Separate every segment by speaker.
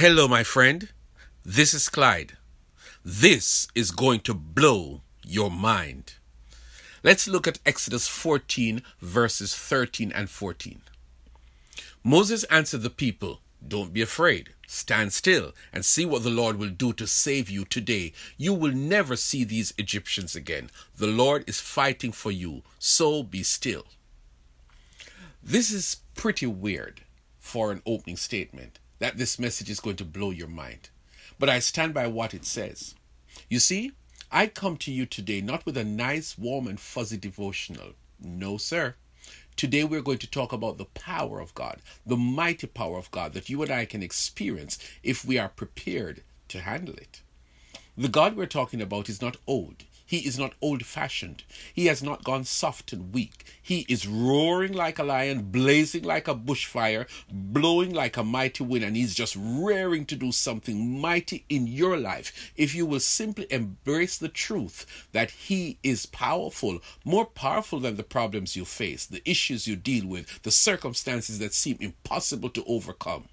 Speaker 1: Hello, my friend. This is Clyde. This is going to blow your mind. Let's look at Exodus 14, verses 13 and 14. Moses answered the people, Don't be afraid. Stand still and see what the Lord will do to save you today. You will never see these Egyptians again. The Lord is fighting for you, so be still. This is pretty weird for an opening statement that this message is going to blow your mind. But I stand by what it says. You see, I come to you today not with a nice, warm, and fuzzy devotional. No, sir. Today we're going to talk about the power of God, the mighty power of God that you and I can experience if we are prepared to handle it. The God we're talking about is not old. He is not old fashioned. He has not gone soft and weak. He is roaring like a lion, blazing like a bushfire, blowing like a mighty wind, and he's just raring to do something mighty in your life if you will simply embrace the truth that he is powerful, more powerful than the problems you face, the issues you deal with, the circumstances that seem impossible to overcome.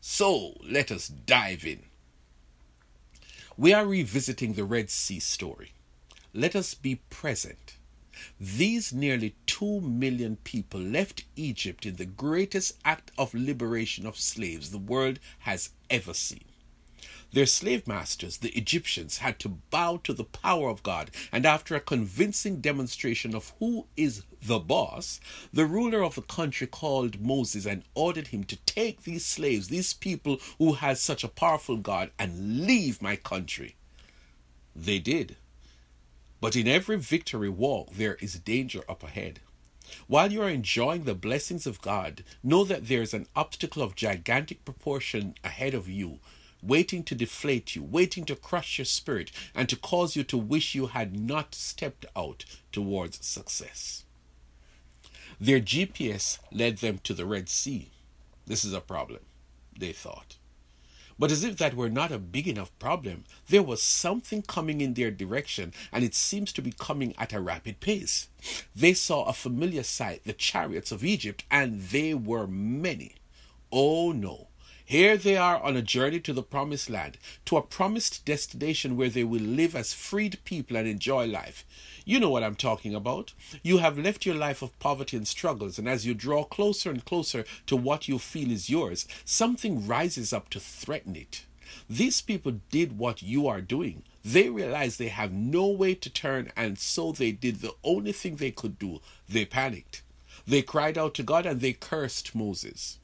Speaker 1: So let us dive in. We are revisiting the Red Sea story let us be present. These nearly 2 million people left Egypt in the greatest act of liberation of slaves the world has ever seen. Their slave masters, the Egyptians, had to bow to the power of God, and after a convincing demonstration of who is the boss, the ruler of the country called Moses and ordered him to take these slaves, these people who had such a powerful God, and leave my country. They did. But in every victory walk, there is danger up ahead. While you are enjoying the blessings of God, know that there is an obstacle of gigantic proportion ahead of you, waiting to deflate you, waiting to crush your spirit, and to cause you to wish you had not stepped out towards success. Their GPS led them to the Red Sea. This is a problem, they thought. But as if that were not a big enough problem, there was something coming in their direction, and it seems to be coming at a rapid pace. They saw a familiar sight, the chariots of Egypt, and they were many. Oh no. Here they are on a journey to the promised land, to a promised destination where they will live as freed people and enjoy life. You know what I'm talking about. You have left your life of poverty and struggles, and as you draw closer and closer to what you feel is yours, something rises up to threaten it. These people did what you are doing. They realized they have no way to turn, and so they did the only thing they could do. They panicked. They cried out to God and they cursed Moses.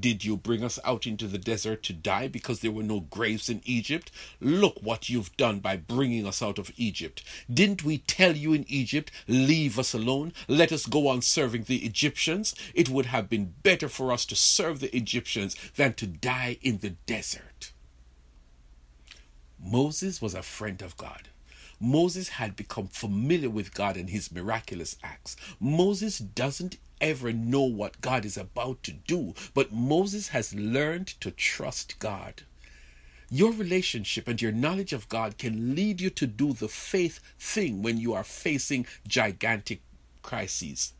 Speaker 1: Did you bring us out into the desert to die because there were no graves in Egypt? Look what you've done by bringing us out of Egypt. Didn't we tell you in Egypt, leave us alone? Let us go on serving the Egyptians? It would have been better for us to serve the Egyptians than to die in the desert. Moses was a friend of God. Moses had become familiar with God and his miraculous acts. Moses doesn't ever know what God is about to do, but Moses has learned to trust God. Your relationship and your knowledge of God can lead you to do the faith thing when you are facing gigantic crises.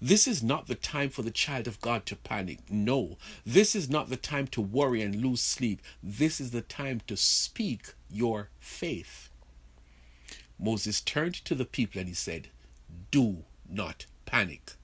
Speaker 1: This is not the time for the child of God to panic. No, this is not the time to worry and lose sleep. This is the time to speak your faith. Moses turned to the people and he said, Do not panic.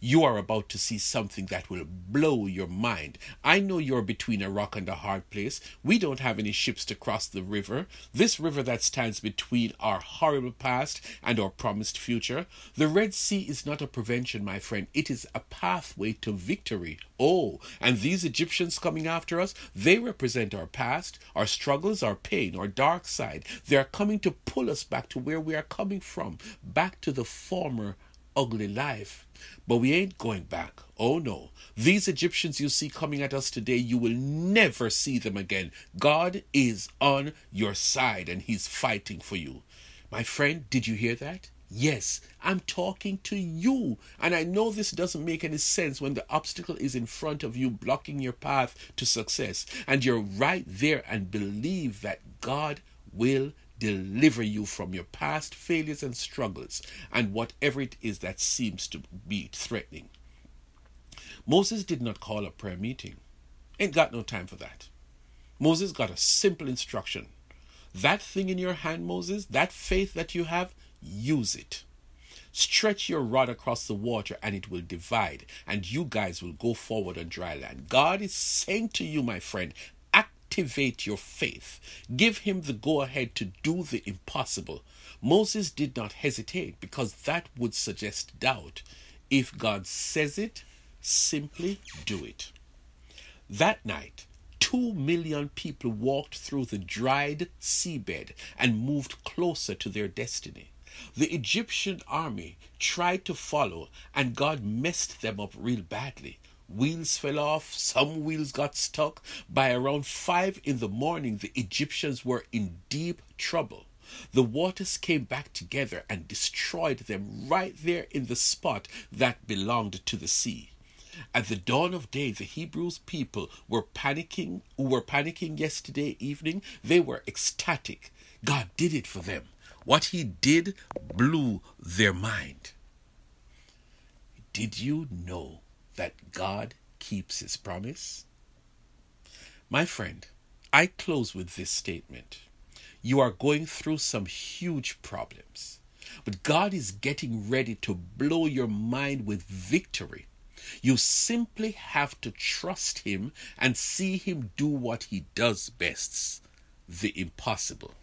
Speaker 1: You are about to see something that will blow your mind. I know you're between a rock and a hard place. We don't have any ships to cross the river, this river that stands between our horrible past and our promised future. The Red Sea is not a prevention, my friend, it is a pathway to victory. Oh, and these Egyptians coming after us, they represent our past, our struggles, our pain, our dark side. They are coming to pull us back to where we are coming from, back to the former ugly life. But we ain't going back. Oh no. These Egyptians you see coming at us today, you will never see them again. God is on your side and He's fighting for you. My friend, did you hear that? Yes, I'm talking to you. And I know this doesn't make any sense when the obstacle is in front of you, blocking your path to success. And you're right there and believe that God will deliver you from your past failures and struggles and whatever it is that seems to be threatening. Moses did not call a prayer meeting. Ain't got no time for that. Moses got a simple instruction. That thing in your hand, Moses, that faith that you have, use it. Stretch your rod across the water and it will divide, and you guys will go forward on dry land. God is saying to you, my friend, activate your faith. Give him the go ahead to do the impossible. Moses did not hesitate because that would suggest doubt. If God says it, simply do it. That night, two million people walked through the dried seabed and moved closer to their destiny. The Egyptian army tried to follow, and God messed them up real badly. Wheels fell off, some wheels got stuck. By around five in the morning, the Egyptians were in deep trouble. The waters came back together and destroyed them right there in the spot that belonged to the sea. At the dawn of day, the Hebrews people were panicking, who were panicking yesterday evening. They were ecstatic. God did it for them. What he did blew their mind. Did you know that God keeps his promise? My friend, I close with this statement. You are going through some huge problems, but God is getting ready to blow your mind with victory. You simply have to trust Him and see Him do what He does best the impossible.